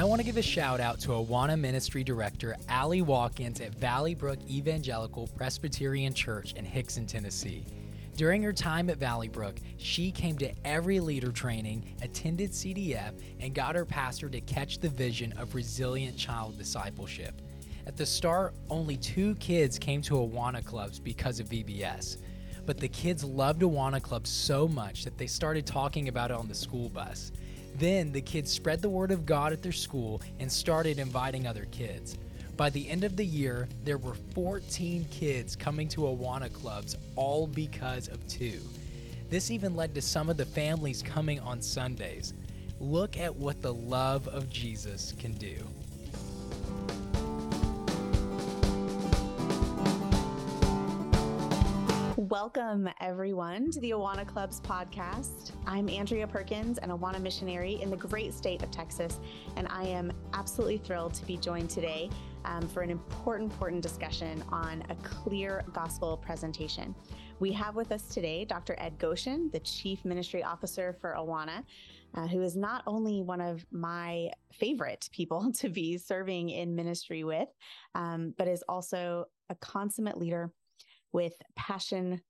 I want to give a shout out to Awana Ministry Director Allie Watkins at Valley Brook Evangelical Presbyterian Church in Hixson, Tennessee. During her time at Valley Brook, she came to every leader training, attended CDF, and got her pastor to catch the vision of resilient child discipleship. At the start, only two kids came to Awana clubs because of VBS. But the kids loved Awana Club so much that they started talking about it on the school bus. Then the kids spread the word of God at their school and started inviting other kids. By the end of the year, there were 14 kids coming to Awana clubs, all because of two. This even led to some of the families coming on Sundays. Look at what the love of Jesus can do. Welcome, everyone, to the Awana Clubs podcast. I'm Andrea Perkins, an Awana missionary in the great state of Texas, and I am absolutely thrilled to be joined today um, for an important, important discussion on a clear gospel presentation. We have with us today Dr. Ed Goshen, the Chief Ministry Officer for Awana. Uh, who is not only one of my favorite people to be serving in ministry with, um, but is also a consummate leader with passion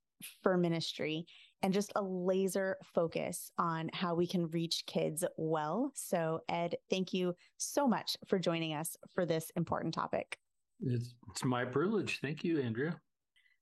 for ministry and just a laser focus on how we can reach kids well. So, Ed, thank you so much for joining us for this important topic. It's, it's my privilege. Thank you, Andrea.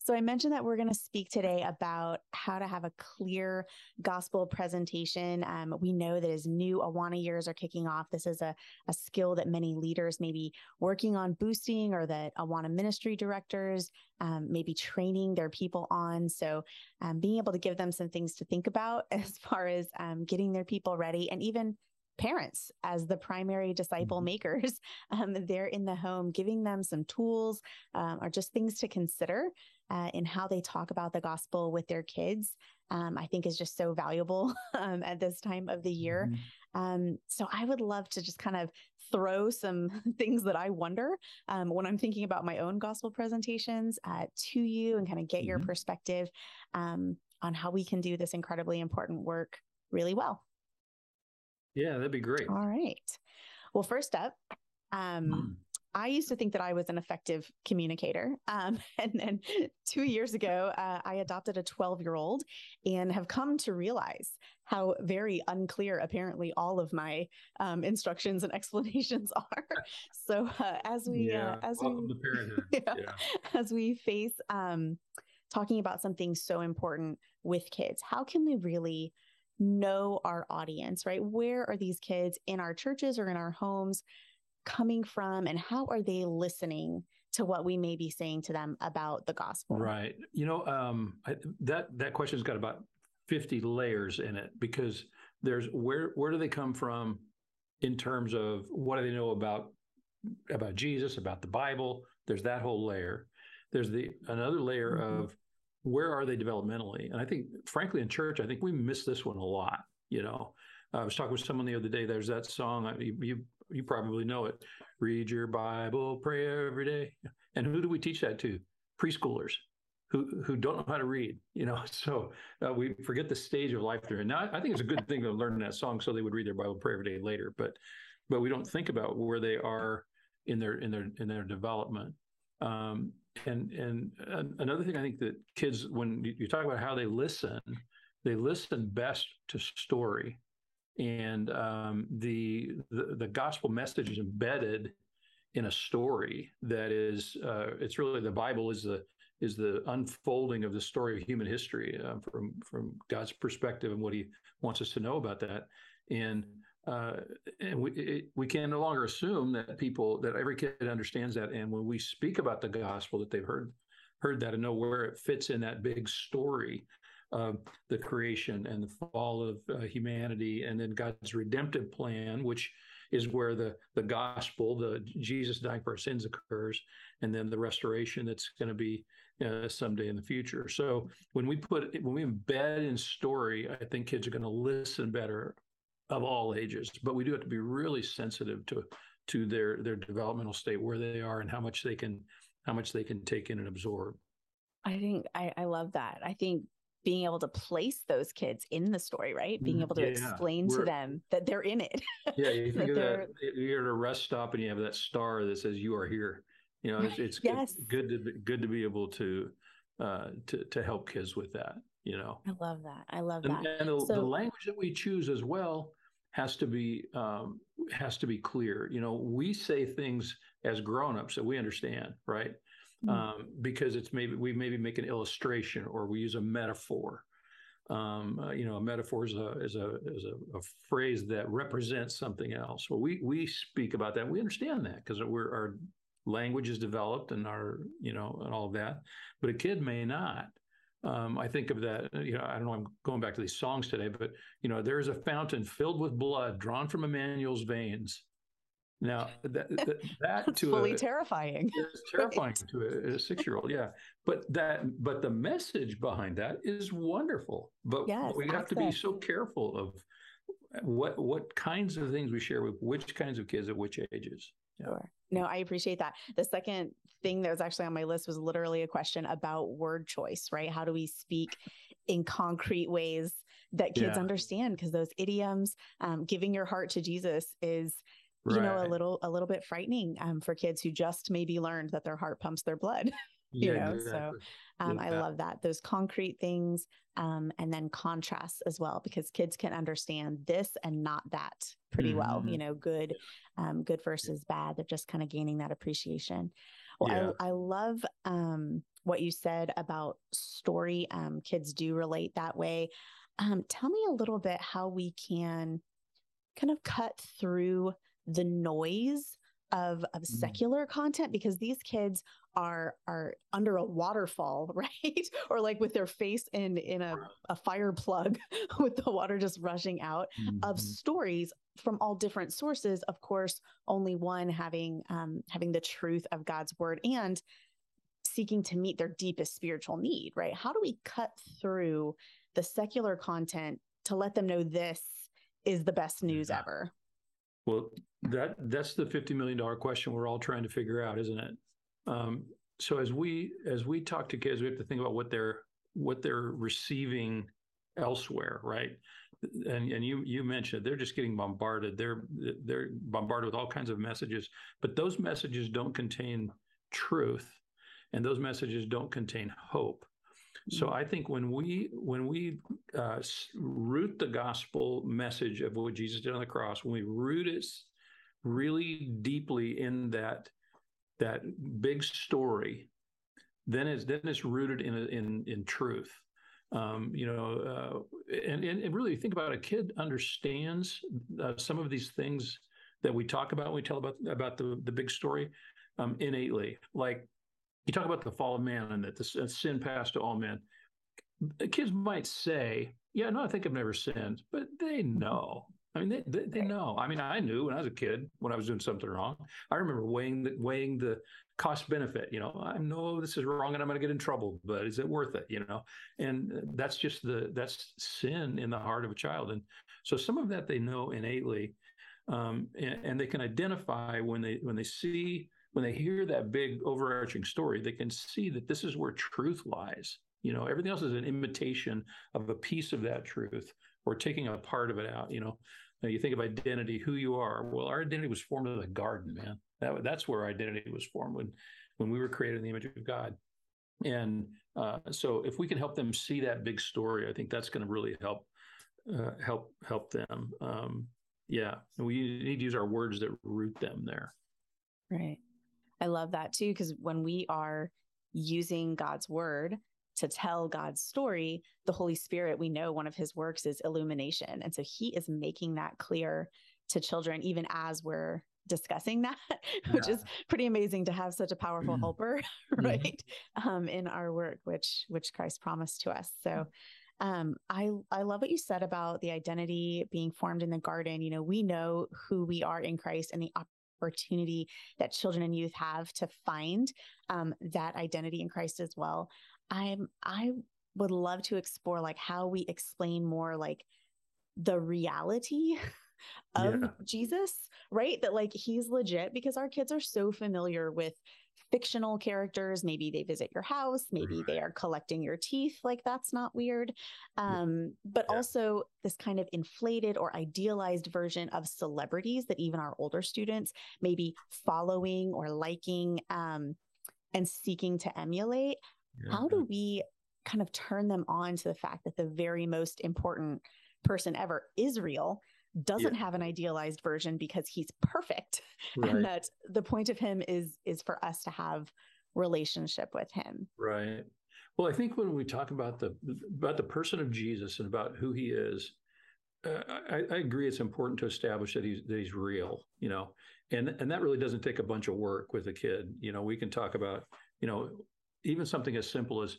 So, I mentioned that we're going to speak today about how to have a clear gospel presentation. Um, we know that as new Awana years are kicking off, this is a, a skill that many leaders may be working on boosting or that Awana ministry directors um, maybe training their people on. So, um, being able to give them some things to think about as far as um, getting their people ready and even parents as the primary disciple mm-hmm. makers um, they're in the home giving them some tools um, or just things to consider uh, in how they talk about the gospel with their kids, um, I think is just so valuable um, at this time of the year. Mm-hmm. Um, so I would love to just kind of throw some things that I wonder um, when I'm thinking about my own gospel presentations uh, to you and kind of get mm-hmm. your perspective um, on how we can do this incredibly important work really well. Yeah, that'd be great. All right. Well, first up, um, mm. I used to think that I was an effective communicator. Um, and then two years ago, uh, I adopted a 12 year old and have come to realize how very unclear apparently all of my um, instructions and explanations are. So uh, as we, uh, yeah, uh, as we, yeah. as we face um, talking about something so important with kids, how can we really know our audience, right? Where are these kids in our churches or in our homes? Coming from and how are they listening to what we may be saying to them about the gospel? Right. You know um, I, that that question's got about 50 layers in it because there's where where do they come from in terms of what do they know about about Jesus about the Bible? There's that whole layer. There's the another layer mm-hmm. of where are they developmentally? And I think frankly in church I think we miss this one a lot you know? I was talking with someone the other day there's that song you, you you probably know it. Read your Bible, pray every day. And who do we teach that to? Preschoolers who who don't know how to read. You know, so uh, we forget the stage of life they're in. Now, I think it's a good thing to learn that song so they would read their Bible, pray every day later. But but we don't think about where they are in their in their in their development. Um, and and another thing I think that kids, when you talk about how they listen, they listen best to story and um, the, the, the gospel message is embedded in a story that is uh, it's really the Bible is the is the unfolding of the story of human history uh, from from God's perspective and what He wants us to know about that, and uh, and we it, we can no longer assume that people that every kid understands that, and when we speak about the gospel, that they've heard heard that and know where it fits in that big story the creation and the fall of uh, humanity, and then God's redemptive plan, which is where the the gospel, the Jesus dying for our sins occurs, and then the restoration that's going to be uh, someday in the future. So when we put when we embed in story, I think kids are going to listen better of all ages. But we do have to be really sensitive to to their their developmental state, where they are, and how much they can how much they can take in and absorb. I think I, I love that. I think being able to place those kids in the story, right? Being mm, able to yeah, explain to them that they're in it. yeah, you think of that. You're at a rest stop and you have that star that says "You are here." You know, it's, it's yes. good, good to be, good to be able to uh, to to help kids with that. You know, I love that. I love that. And, the, so, the language that we choose as well has to be um, has to be clear. You know, we say things as grown-ups that we understand, right? Mm-hmm. um, because it's maybe we maybe make an illustration or we use a metaphor. Um, uh, you know, a metaphor is a is a is a, a, phrase that represents something else. Well, we we speak about that. We understand that because we're our language is developed and our you know and all of that. But a kid may not. Um, I think of that, you know, I don't know, I'm going back to these songs today, but, you know, there is a fountain filled with blood drawn from Emmanuel's veins. Now that that, that to fully a, terrifying. It's terrifying right. to a, a six-year-old, yeah. But that but the message behind that is wonderful. But yes, we have to be so careful of what what kinds of things we share with which kinds of kids at which ages. Yeah. Sure. No, I appreciate that. The second thing that was actually on my list was literally a question about word choice, right? How do we speak in concrete ways that kids yeah. understand? Because those idioms, um, giving your heart to Jesus is you know a little a little bit frightening um, for kids who just maybe learned that their heart pumps their blood you yeah, know exactly. so um, yeah. i love that those concrete things um, and then contrasts as well because kids can understand this and not that pretty mm-hmm. well you know good um, good versus bad they're just kind of gaining that appreciation well yeah. I, I love um, what you said about story um, kids do relate that way tell me a little bit how we can kind of cut through the noise of of mm. secular content because these kids are are under a waterfall right? Or like with their face in in a, a fire plug with the water just rushing out mm-hmm. of stories from all different sources. Of course only one having um having the truth of god's word and seeking to meet their deepest spiritual need right? How do we cut through the secular content to let them know this is the best news ever? Well, that that's the fifty million dollar question we're all trying to figure out, isn't it? Um, so as we as we talk to kids, we have to think about what they're what they're receiving elsewhere, right? And and you you mentioned they're just getting bombarded. They're they're bombarded with all kinds of messages, but those messages don't contain truth, and those messages don't contain hope. So mm-hmm. I think when we when we uh, root the gospel message of what Jesus did on the cross, when we root it really deeply in that that big story, then it's then it's rooted in in in truth. Um, you know, uh, and, and really think about it, a kid understands uh, some of these things that we talk about when we tell about about the the big story um, innately. Like you talk about the fall of man and that the sin passed to all men. Kids might say, "Yeah, no, I think I've never sinned," but they know. I mean, they, they, they, know. I mean, I knew when I was a kid when I was doing something wrong. I remember weighing the weighing the cost benefit. You know, I know this is wrong and I'm going to get in trouble, but is it worth it? You know, and that's just the that's sin in the heart of a child, and so some of that they know innately, um, and, and they can identify when they when they see when they hear that big overarching story, they can see that this is where truth lies. You know, everything else is an imitation of a piece of that truth or taking a part of it out. You know, now you think of identity, who you are. Well, our identity was formed in the garden, man. That, that's where identity was formed when when we were created in the image of God. And uh, so, if we can help them see that big story, I think that's going to really help uh, help help them. Um, yeah, and we need to use our words that root them there. Right. I love that too, because when we are using God's word to tell God's story, the Holy Spirit, we know one of his works is illumination. And so he is making that clear to children, even as we're discussing that, which yeah. is pretty amazing to have such a powerful mm-hmm. helper, right? Mm-hmm. Um, in our work, which which Christ promised to us. So um, I I love what you said about the identity being formed in the garden. You know, we know who we are in Christ and the opportunity that children and youth have to find um, that identity in Christ as well. I'm I would love to explore like how we explain more like the reality of yeah. Jesus, right? That like he's legit because our kids are so familiar with fictional characters. Maybe they visit your house. Maybe Right. they are collecting your teeth. Like that's not weird. Um, but Yeah. also this kind of inflated or idealized version of celebrities that even our older students may be following or liking um, and seeking to emulate. How do we kind of turn them on to the fact that the very most important person ever, Israel, doesn't have an idealized version because he's perfect right, and that the point of him is is for us to have relationship with him right. Well, I think when we talk about the about the person of Jesus and about who he is, uh, I, I agree. It's important to establish that he's that he's real. You know, and and that really doesn't take a bunch of work with a kid. You know, we can talk about you know even something as simple as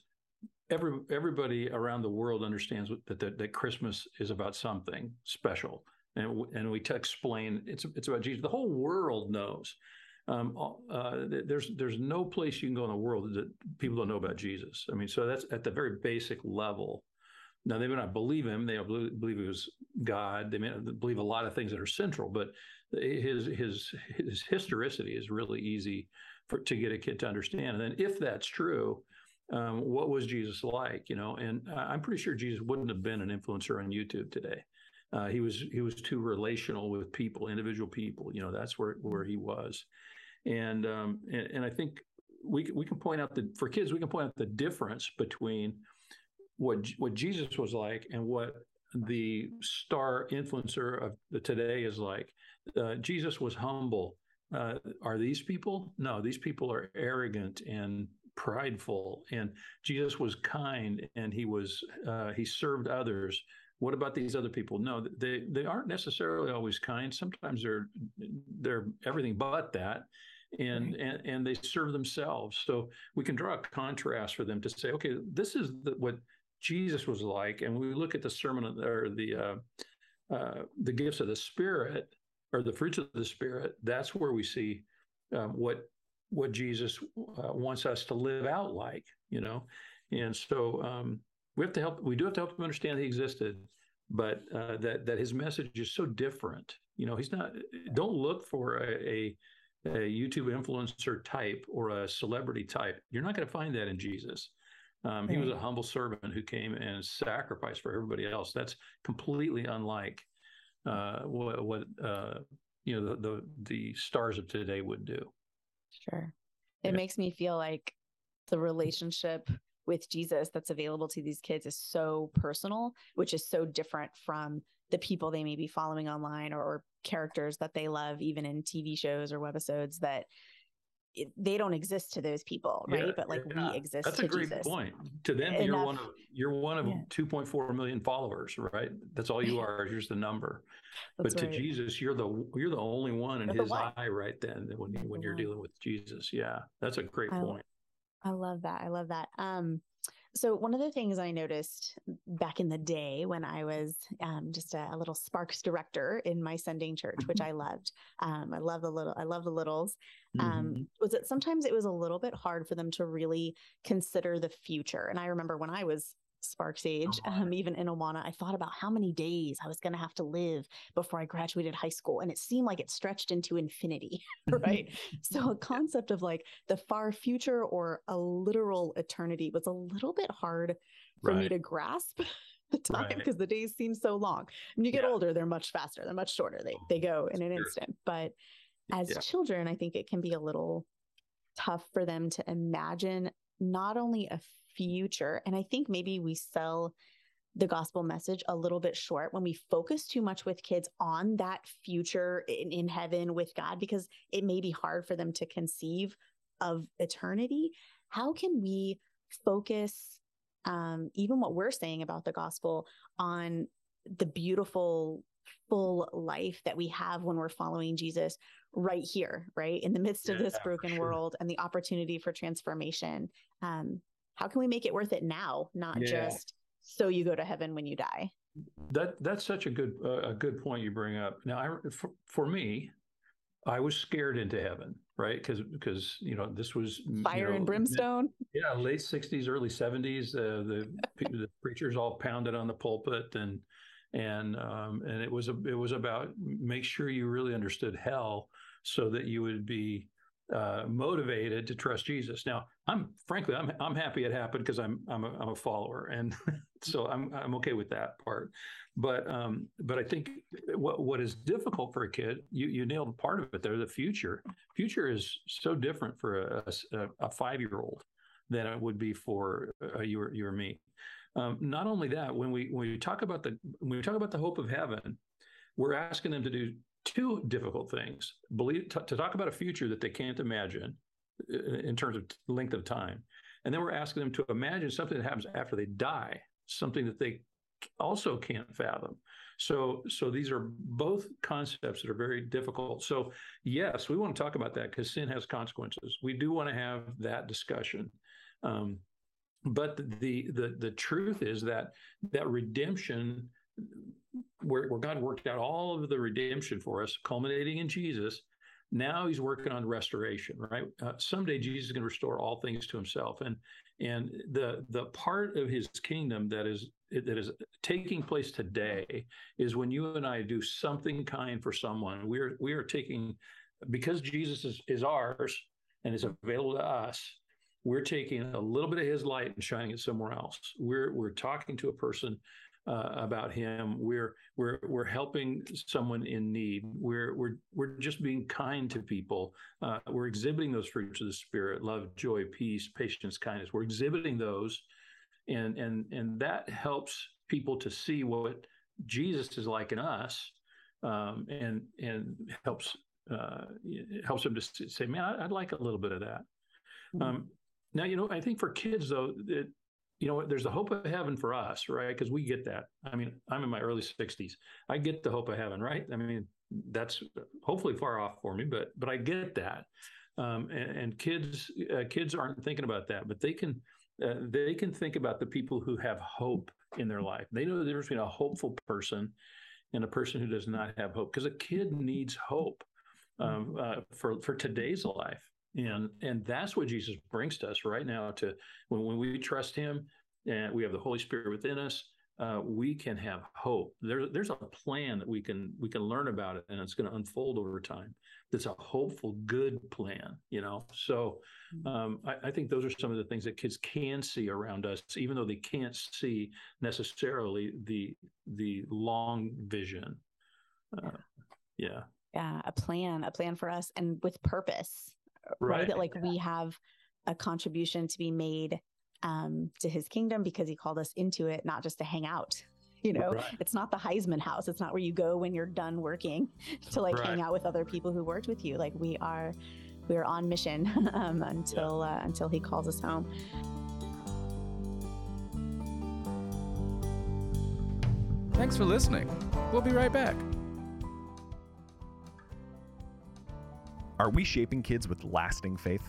every everybody around the world understands that that, that Christmas is about something special, and and we explain it's it's about Jesus. The whole world knows. Um, uh, there's there's no place you can go in the world that people don't know about Jesus. I mean, so that's at the very basic level. Now they may not believe him; they believe, he was God. They may not believe a lot of things that are central, but his his his historicity is really easy for to get a kid to understand. And then, if that's true, um, what was Jesus like? You know, and I'm pretty sure Jesus wouldn't have been an influencer on YouTube today. Uh, he was he was too relational with people, individual people. You know, that's where where he was, and um, and, and I think we we can point out the for kids we can point out the difference between what what Jesus was like and what the star influencer of the today is like. Uh, Jesus was humble. Uh, are these people? No, these people are arrogant and prideful. And Jesus was kind and he was uh, he served others. What about these other people? No, they they aren't necessarily always kind. Sometimes they're they're everything but that. And, right. and and they serve themselves. So we can draw a contrast for them to say, okay, this is the, what Jesus was like, and we look at the sermon or the uh, uh, the gifts of the Spirit or the fruits of the Spirit. That's where we see um, what what Jesus uh, wants us to live out like, you know. And so um, we have to help. We do have to help him understand he existed, but uh, that that his message is so different. You know, he's not. Don't look for a, a a YouTube influencer type or a celebrity type. You're not going to find that in Jesus. Um, he was a humble servant who came and sacrificed for everybody else. That's completely unlike uh, what, what uh, you know the, the, the stars of today would do. Sure, it yeah. makes me feel like the relationship with Jesus that's available to these kids is so personal, which is so different from the people they may be following online or, or characters that they love, even in TV shows or webisodes that they don't exist to those people, right? Yeah, but like yeah. we exist. That's a great Jesus. point. To them, Enough. you're one of you're one of Yeah. 2.4 million followers, right? That's all you are. Here's the number. That's but to. Jesus, you're the you're the only one in You're His eye right then when you, You're when you're dealing with Jesus. Yeah, that's a great I- point. I love that. I love that. Um, so one of the things I noticed back in the day when I was um, just a, a little Sparks director in my sending church, which I loved, um, I love the little, I love the littles, um, Mhm. was that sometimes it was a little bit hard for them to really consider the future. And I remember when I was Sparks age, Awana. um, even in Awana, I thought about how many days I was going to have to live before I graduated high school, and it seemed like it stretched into infinity, right? so a concept of like the far future or a literal eternity was a little bit hard for me to grasp the time Right. because the days seem so long. When you get Yeah. older, they're much faster, they're much shorter. They they go in an instant. But as Yeah. children, I think it can be a little tough for them to imagine not only a future, and I think maybe we sell the gospel message a little bit short when we focus too much with kids on that future in, in heaven with God because it may be hard for them to conceive of eternity. How can we focus um, even what we're saying about the gospel on the beautiful full life that we have when we're following Jesus right here, right? In the midst of Yeah, this broken sure. world and the opportunity for transformation. Um, how can we make it worth it now, not Yeah. just so you go to heaven when you die? That that's such a good uh, a good point you bring up. Now, I, for, for me, I was scared into heaven, right? Because because you know this was you Fire know, and brimstone. Yeah, late '60s, early '70s. Uh, the the preachers all pounded on the pulpit, and and um, and it was a, it was about make sure you really understood hell, so that you would be uh, motivated to trust Jesus. Now, I'm frankly, I'm I'm happy it happened because I'm I'm a, I'm a follower, and so I'm I'm okay with that part. But um, but I think what what is difficult for a kid, you you nailed part of it there. The future future is so different for a, a, a five year old than it would be for uh, you or you or me. Um, not only that, when we when we talk about the when we talk about the hope of heaven, we're asking them to do two difficult things: believe t- to talk about a future that they can't imagine in terms of length of time, and then we're asking them to imagine something that happens after they die, something that they also can't fathom. So, so these are both concepts that are very difficult. So, yes, we want to talk about that because sin has consequences. We do want to have that discussion. Um, but the the the truth is that that redemption where, where God worked out all of the redemption for us, culminating in Jesus. Now he's working on restoration, right? Uh, someday Jesus is going to restore all things to himself, and and the the part of his kingdom that is that is taking place today is when you and I do something kind for someone. We're we are taking because Jesus is, is ours and is available to us we're taking a little bit of his light and shining it somewhere else. We're we're talking to a person uh, about him. We're we're we're helping someone in need. We're we're we're just being kind to people. Uh, we're exhibiting those fruits of the spirit: love, joy, peace, patience, kindness. We're exhibiting those, and and and that helps people to see what Jesus is like in us, um, and and helps uh, helps them to say, "Man, I'd like a little bit of that." Mm-hmm. Um, now, you know, I think for kids though, it, you know, there's the hope of heaven for us, right? Because we get that. I mean, I'm in my early 60s. I get the hope of heaven, right? I mean, that's hopefully far off for me, but but I get that. Um, and, and, kids uh, kids aren't thinking about that, but they can uh, they can think about the people who have hope in their life. They know the difference between a hopeful person and a person who does not have hope, because a kid needs hope um, uh, for for today's life and and that's what jesus brings to us right now to when, when we trust him and we have the holy spirit within us uh, we can have hope. There, there's a plan that we can we can learn about it and it's going to unfold over time. That's a hopeful good plan you know? So mm-hmm. um, I, I, think those are some of the things that kids can see around us even though they can't see necessarily the the long vision. Uh, yeah. Yeah a plan a plan for us and with purpose right, right? that like we have a contribution to be made um, to his kingdom because he called us into it, not just to hang out. You know, right. it's not the Heisman house. It's not where you go when you're done working to like right. hang out with other people who worked with you. Like we are, we are on mission um, until yeah. uh, until he calls us home. Thanks for listening. We'll be right back. Are we shaping kids with lasting faith?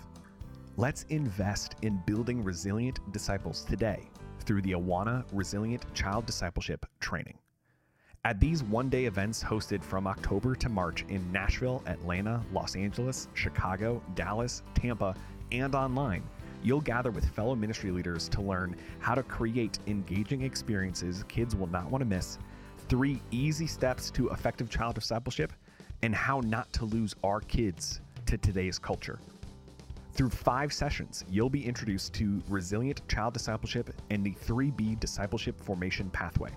Let's invest in building resilient disciples today through the Awana Resilient Child Discipleship Training. At these one day events hosted from October to March in Nashville, Atlanta, Los Angeles, Chicago, Dallas, Tampa, and online, you'll gather with fellow ministry leaders to learn how to create engaging experiences kids will not want to miss, three easy steps to effective child discipleship, and how not to lose our kids to today's culture. Through five sessions, you'll be introduced to resilient child discipleship and the 3B discipleship formation pathway.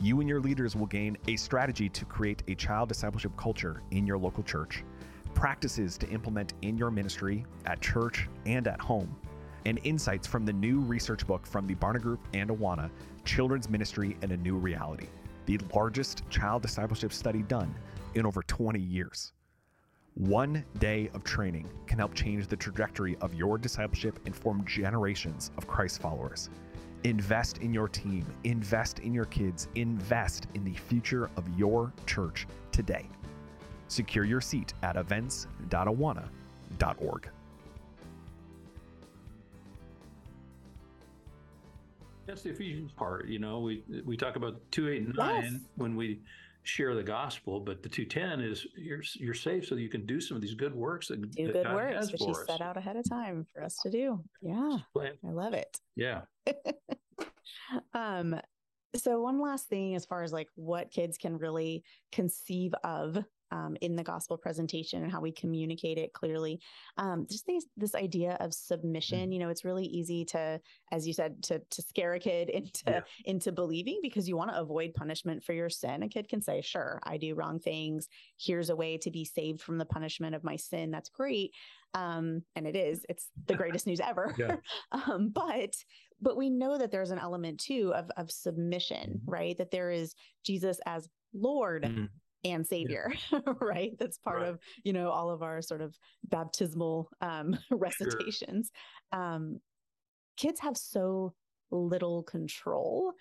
You and your leaders will gain a strategy to create a child discipleship culture in your local church, practices to implement in your ministry, at church, and at home, and insights from the new research book from the Barna Group and Awana Children's Ministry and a New Reality, the largest child discipleship study done in over 20 years. One day of training can help change the trajectory of your discipleship and form generations of Christ followers. Invest in your team, invest in your kids, invest in the future of your church today. Secure your seat at events.awana.org. That's the Ephesians part. You know, we we talk about two eight and nine yes. when we share the gospel, but the 210 is you're you're safe so you can do some of these good works that do that good God works, which He set out ahead of time for us to do. Yeah, I love it. Yeah. um. So one last thing, as far as like what kids can really conceive of um, in the gospel presentation and how we communicate it clearly. Um, just this, this idea of submission, you know, it's really easy to, as you said, to, to scare a kid into, yeah. into believing because you want to avoid punishment for your sin. A kid can say, sure, I do wrong things. Here's a way to be saved from the punishment of my sin. That's great. Um, and it is, it's the greatest news ever. Yeah. um, but but we know that there's an element too of of submission, mm-hmm. right? That there is Jesus as Lord mm-hmm. And Savior, yeah. right? That's part right. of you know all of our sort of baptismal um, recitations. Sure. Um, kids have so little control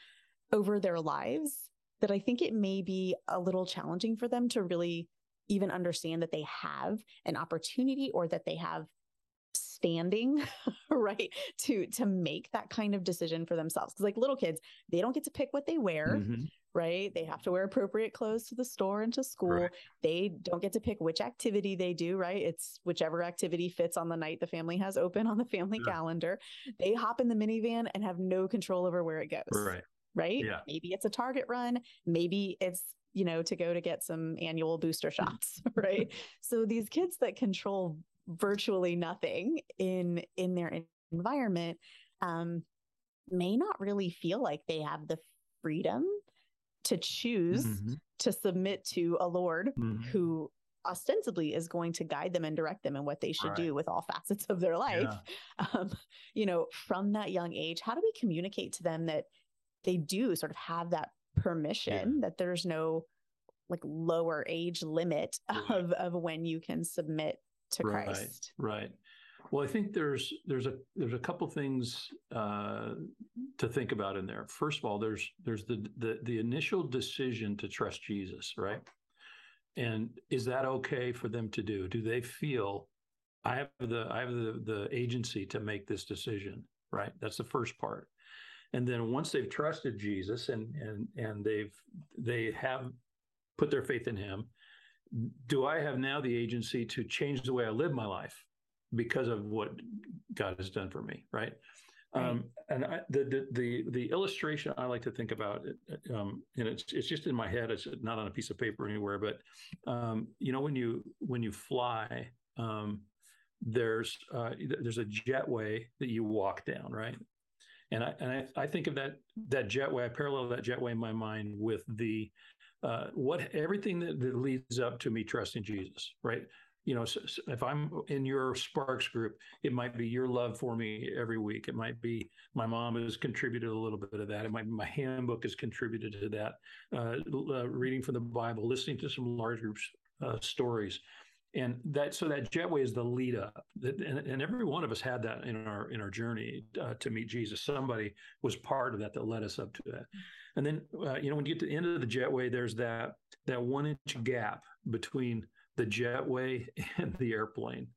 over their lives that I think it may be a little challenging for them to really even understand that they have an opportunity or that they have standing right to to make that kind of decision for themselves because like little kids they don't get to pick what they wear mm-hmm. Right they have to wear appropriate clothes to the store and to school right. they don't get to pick which activity they do right it's whichever activity fits on the night the family has open on the family sure. calendar they hop in the minivan and have no control over where it goes right right yeah. maybe it's a target run maybe it's you know, to go to get some annual booster shots, right? so these kids that control virtually nothing in in their environment um, may not really feel like they have the freedom to choose mm-hmm. to submit to a lord mm-hmm. who ostensibly is going to guide them and direct them in what they should right. do with all facets of their life yeah. um, you know from that young age how do we communicate to them that they do sort of have that permission yeah. that there's no like lower age limit of of when you can submit to right, Christ. Right. Well, I think there's there's a there's a couple things uh, to think about in there. First of all, there's there's the, the the initial decision to trust Jesus, right? And is that okay for them to do? Do they feel I have the I have the the agency to make this decision, right? That's the first part. And then once they've trusted Jesus and and and they've they have put their faith in him, do I have now the agency to change the way I live my life because of what God has done for me, right? right. Um, and I, the, the, the the illustration I like to think about, um, and it's it's just in my head. It's not on a piece of paper anywhere, but um, you know when you when you fly, um, there's uh, there's a jetway that you walk down, right? And I and I, I think of that that jetway. I parallel that jetway in my mind with the uh, what everything that, that, leads up to me trusting Jesus, right? You know, if I'm in your Sparks group, it might be your love for me every week. It might be my mom has contributed a little bit of that. It might be my handbook has contributed to that. Uh, uh, reading from the Bible, listening to some large groups uh, stories and that so that jetway is the lead up and, and, every one of us had that in our in our journey uh, to meet jesus somebody was part of that that led us up to that and then uh, you know when you get to the end of the jetway there's that that one inch gap between the jetway and the airplane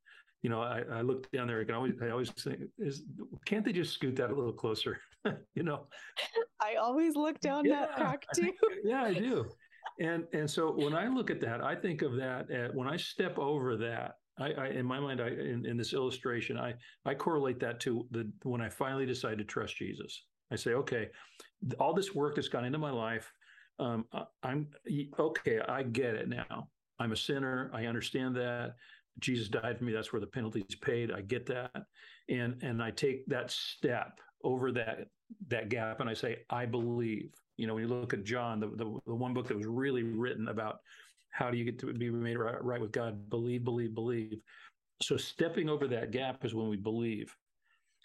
you know i, I look down there i can always i always think is can't they just scoot that a little closer you know i always look down yeah, that crack too yeah i do and and so when I look at that, I think of that at, when I step over that. I, I in my mind, I in, in, this illustration, I I correlate that to the when I finally decide to trust Jesus. I say, okay, all this work that's gone into my life, um, I'm okay. I get it now. I'm a sinner. I understand that. Jesus died for me. That's where the penalty is paid. I get that, and and I take that step over that that gap, and I say, I believe. You know, when you look at John, the, the, the one book that was really written about how do you get to be made right, right with God, believe, believe, believe. So stepping over that gap is when we believe.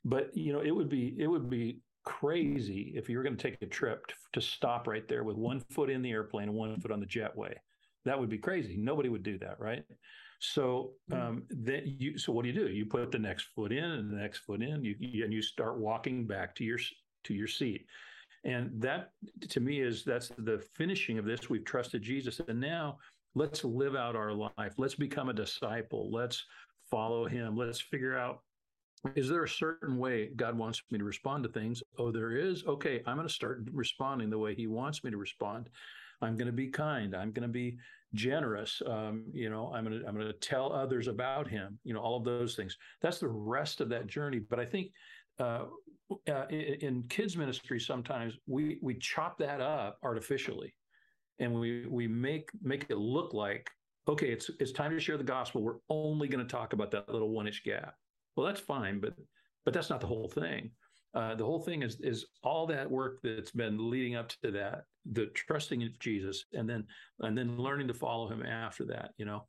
But you know, it would be it would be crazy if you were going to take a trip to, to stop right there with one foot in the airplane and one foot on the jetway. That would be crazy. Nobody would do that, right? So mm. um, then you. So what do you do? You put the next foot in and the next foot in. You, you and you start walking back to your to your seat. And that to me is that's the finishing of this. We've trusted Jesus. And now let's live out our life. Let's become a disciple. Let's follow him. Let's figure out is there a certain way God wants me to respond to things? Oh, there is. Okay, I'm going to start responding the way He wants me to respond. I'm going to be kind. I'm going to be generous. Um, you know, I'm going to I'm going to tell others about Him. You know, all of those things. That's the rest of that journey. But I think uh, uh, in, in kids ministry sometimes we we chop that up artificially and we we make make it look like okay, it's it's time to share the gospel. We're only going to talk about that little one inch gap. Well, that's fine, but but that's not the whole thing. Uh, the whole thing is is all that work that's been leading up to that, the trusting in Jesus, and then and then learning to follow Him after that. You know,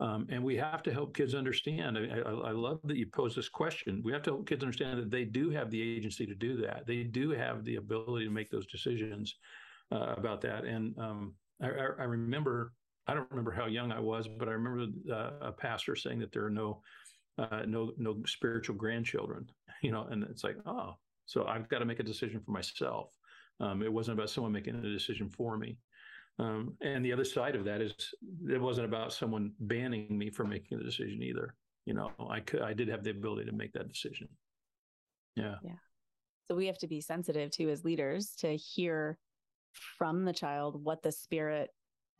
um, and we have to help kids understand. I, I, I, love that you pose this question. We have to help kids understand that they do have the agency to do that. They do have the ability to make those decisions uh, about that. And um, I, I, remember, I don't remember how young I was, but I remember uh, a pastor saying that there are no, uh, no, no spiritual grandchildren. You know, and it's like, oh, so I've got to make a decision for myself. Um, it wasn't about someone making a decision for me. Um, and the other side of that is it wasn't about someone banning me from making the decision either. You know, I could, I did have the ability to make that decision. Yeah. Yeah. So we have to be sensitive to as leaders to hear from the child what the spirit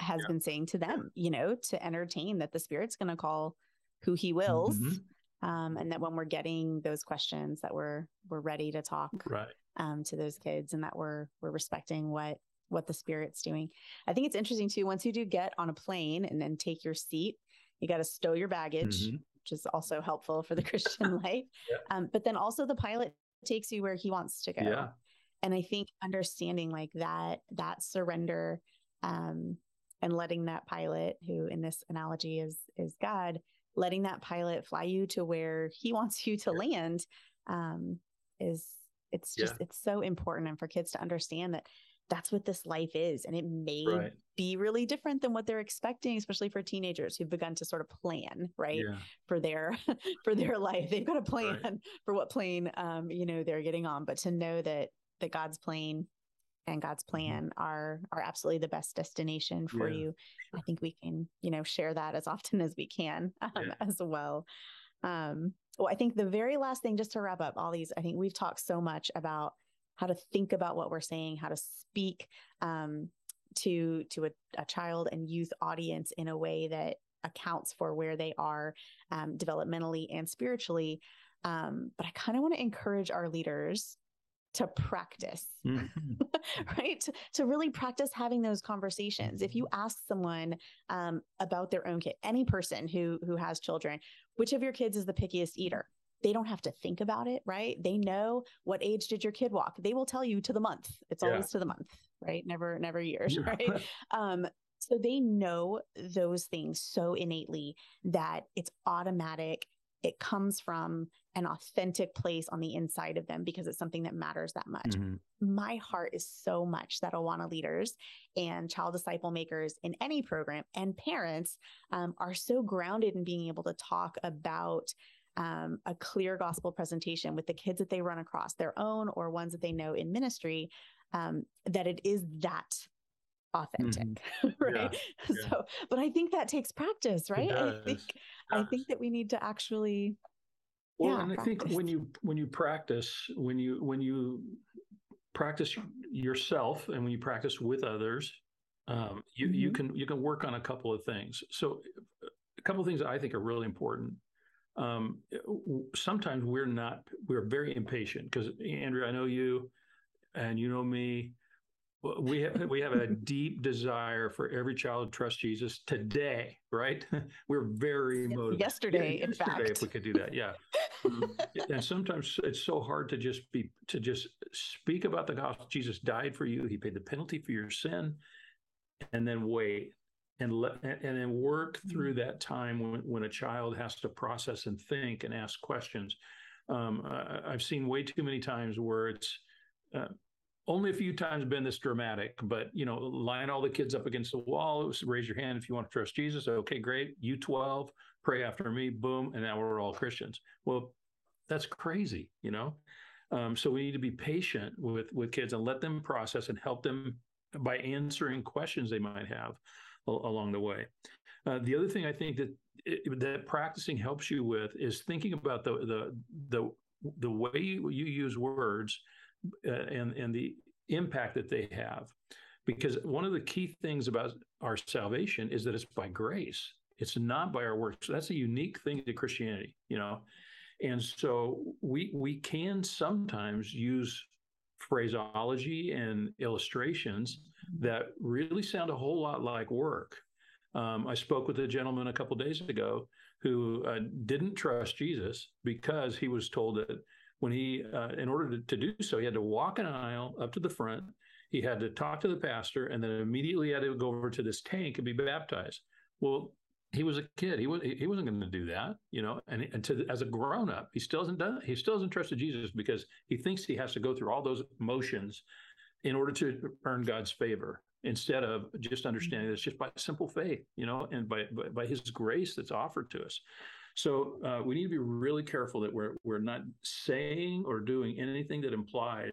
has yeah. been saying to them, you know, to entertain that the spirit's going to call who he wills. Mm-hmm. Um, and that when we're getting those questions that we're we're ready to talk right. Um, to those kids and that we're we're respecting what what the spirit's doing. I think it's interesting too. Once you do get on a plane and then take your seat, you got to stow your baggage, mm-hmm. which is also helpful for the Christian life. Yeah. Um, but then also the pilot takes you where he wants to go. Yeah. And I think understanding like that, that surrender, um, and letting that pilot, who in this analogy is is God, letting that pilot fly you to where he wants you to land, um, is it's just it's so important and for kids to understand that that's what this life is. And it may right. be really different than what they're expecting, especially for teenagers who've begun to sort of plan, right. Yeah. For their for their life. They've got a plan right. for what plane um, you know, they're getting on. But to know that that God's plane and God's mm-hmm. plan are are absolutely the best destination for yeah. you. I think we can, you know, share that as often as we can um, yeah. as well. Um, well, I think the very last thing, just to wrap up all these, I think we've talked so much about how to think about what we're saying, how to speak um, to to a, a, child and youth audience in a way that accounts for where they are um, developmentally and spiritually. Um, but I kind of want to encourage our leaders to practice, mm-hmm. right? To, to, really practice having those conversations. If you ask someone um, about their own kid, any person who who has children, which of your kids is the pickiest eater? they don't have to think about it, right? They know what age did your kid walk. They will tell you to the month. It's yeah. always to the month, right? Never, never years, yeah. right? Um, so they know those things so innately that it's automatic. It comes from an authentic place on the inside of them because it's something that matters that much. Mm-hmm. My heart is so much that Awana leaders and child disciple makers in any program and parents um, are so grounded in being able to talk about um, a clear gospel presentation with the kids that they run across, their own or ones that they know in ministry, um, that it is that authentic, mm-hmm. right? Yeah, yeah. So, but I think that takes practice, right? I think I think that we need to actually. Well, yeah, and I practice. think when you when you practice, when you when you practice yourself, and when you practice with others, um, you mm-hmm. you can you can work on a couple of things. So, a couple of things I think are really important um, sometimes we're not we're very impatient because andrew i know you and you know me we have we have a deep desire for every child to trust jesus today right? We're very motivated. yesterday yeah, in yesterday fact. if we could do that yeah. Um, and sometimes it's so hard to just be to just speak about the gospel. Jesus died for you. He paid the penalty for your sin. And then wait and let and then work through mm-hmm. that time when, when a child has to process and think and ask questions. Um, I, have seen way too many times where it's uh, only a few times been this dramatic, but you know, line all the kids up against the wall, Was, raise your hand if you want to trust Jesus. Okay, great. You 12, pray after me, boom, and now we're all Christians. Well, that's crazy, you know. Um, so we need to be patient with with kids and let them process and help them by answering questions they might have along the way. Uh, the other thing I think that that practicing helps you with is thinking about the the the the way you, you use words and and the impact that they have. Because one of the key things about our salvation is that it's by grace. It's not by our works. That's a unique thing to Christianity, you know. And so we we can sometimes use phraseology and illustrations that really sound a whole lot like work. Um, I spoke with a gentleman a couple days ago who uh, didn't trust Jesus because he was told that when he, uh, in order to, to, do so, he had to walk an aisle up to the front. He had to talk to the pastor, and then immediately had to go over to this tank and be baptized. Well, he was a kid. He was he wasn't going to do that, you know. And, and to, as a grown up, he still hasn't done. He still hasn't trusted Jesus because he thinks he has to go through all those motions in order to earn God's favor instead of just understanding it's just by simple faith, you know, and by by, by His grace that's offered to us. So uh, we need to be really careful that we're we're not saying or doing anything that implies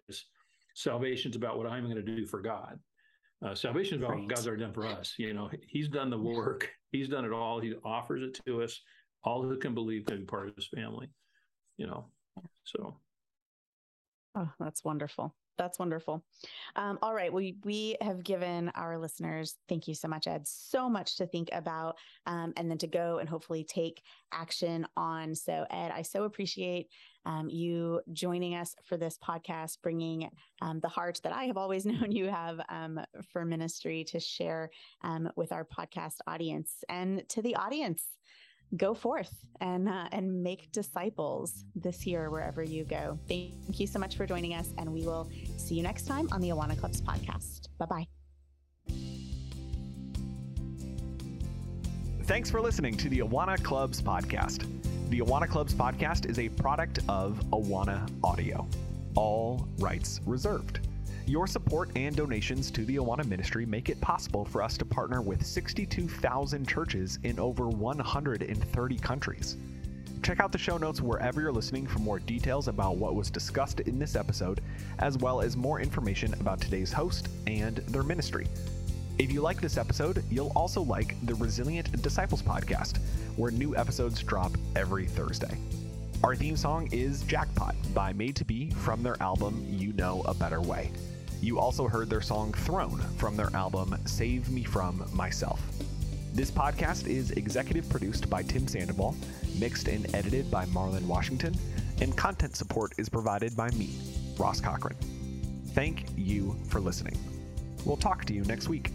salvation is about what I'm going to do for God. Uh, salvation is about right. what God's already done for us. You know, He's done the work. He's done it all. He offers it to us. All who can believe can be part of His family. You know, so. Oh, that's wonderful. That's wonderful. Um, all right. We we have given our listeners, thank you so much, Ed, so much to think about um, and then to go and hopefully take action on. So, Ed, I so appreciate um, you joining us for this podcast, bringing um, the heart that I have always known you have um, for ministry to share um, with our podcast audience and to the audience go forth and uh, and make disciples this year wherever you go. Thank you so much for joining us, and we will see you next time on the Awana Clubs podcast. Bye bye. Thanks for listening to the Awana Clubs podcast. The Awana Clubs podcast is a product of Awana Audio. All rights reserved. Your support and donations to the Awana Ministry make it possible for us to partner with 62,000 churches in over 130 countries. Check out the show notes wherever you're listening for more details about what was discussed in this episode, as well as more information about today's host and their ministry. If you like this episode, you'll also like the Resilient Disciples podcast, where new episodes drop every Thursday. Our theme song is Jackpot by Made to Be from their album You Know a Better Way. You also heard their song Throne from their album Save Me From Myself. This podcast is executive produced by Tim Sandoval, mixed and edited by Marlon Washington, and content support is provided by me, Ross Cochran. Thank you for listening. We'll talk to you next week.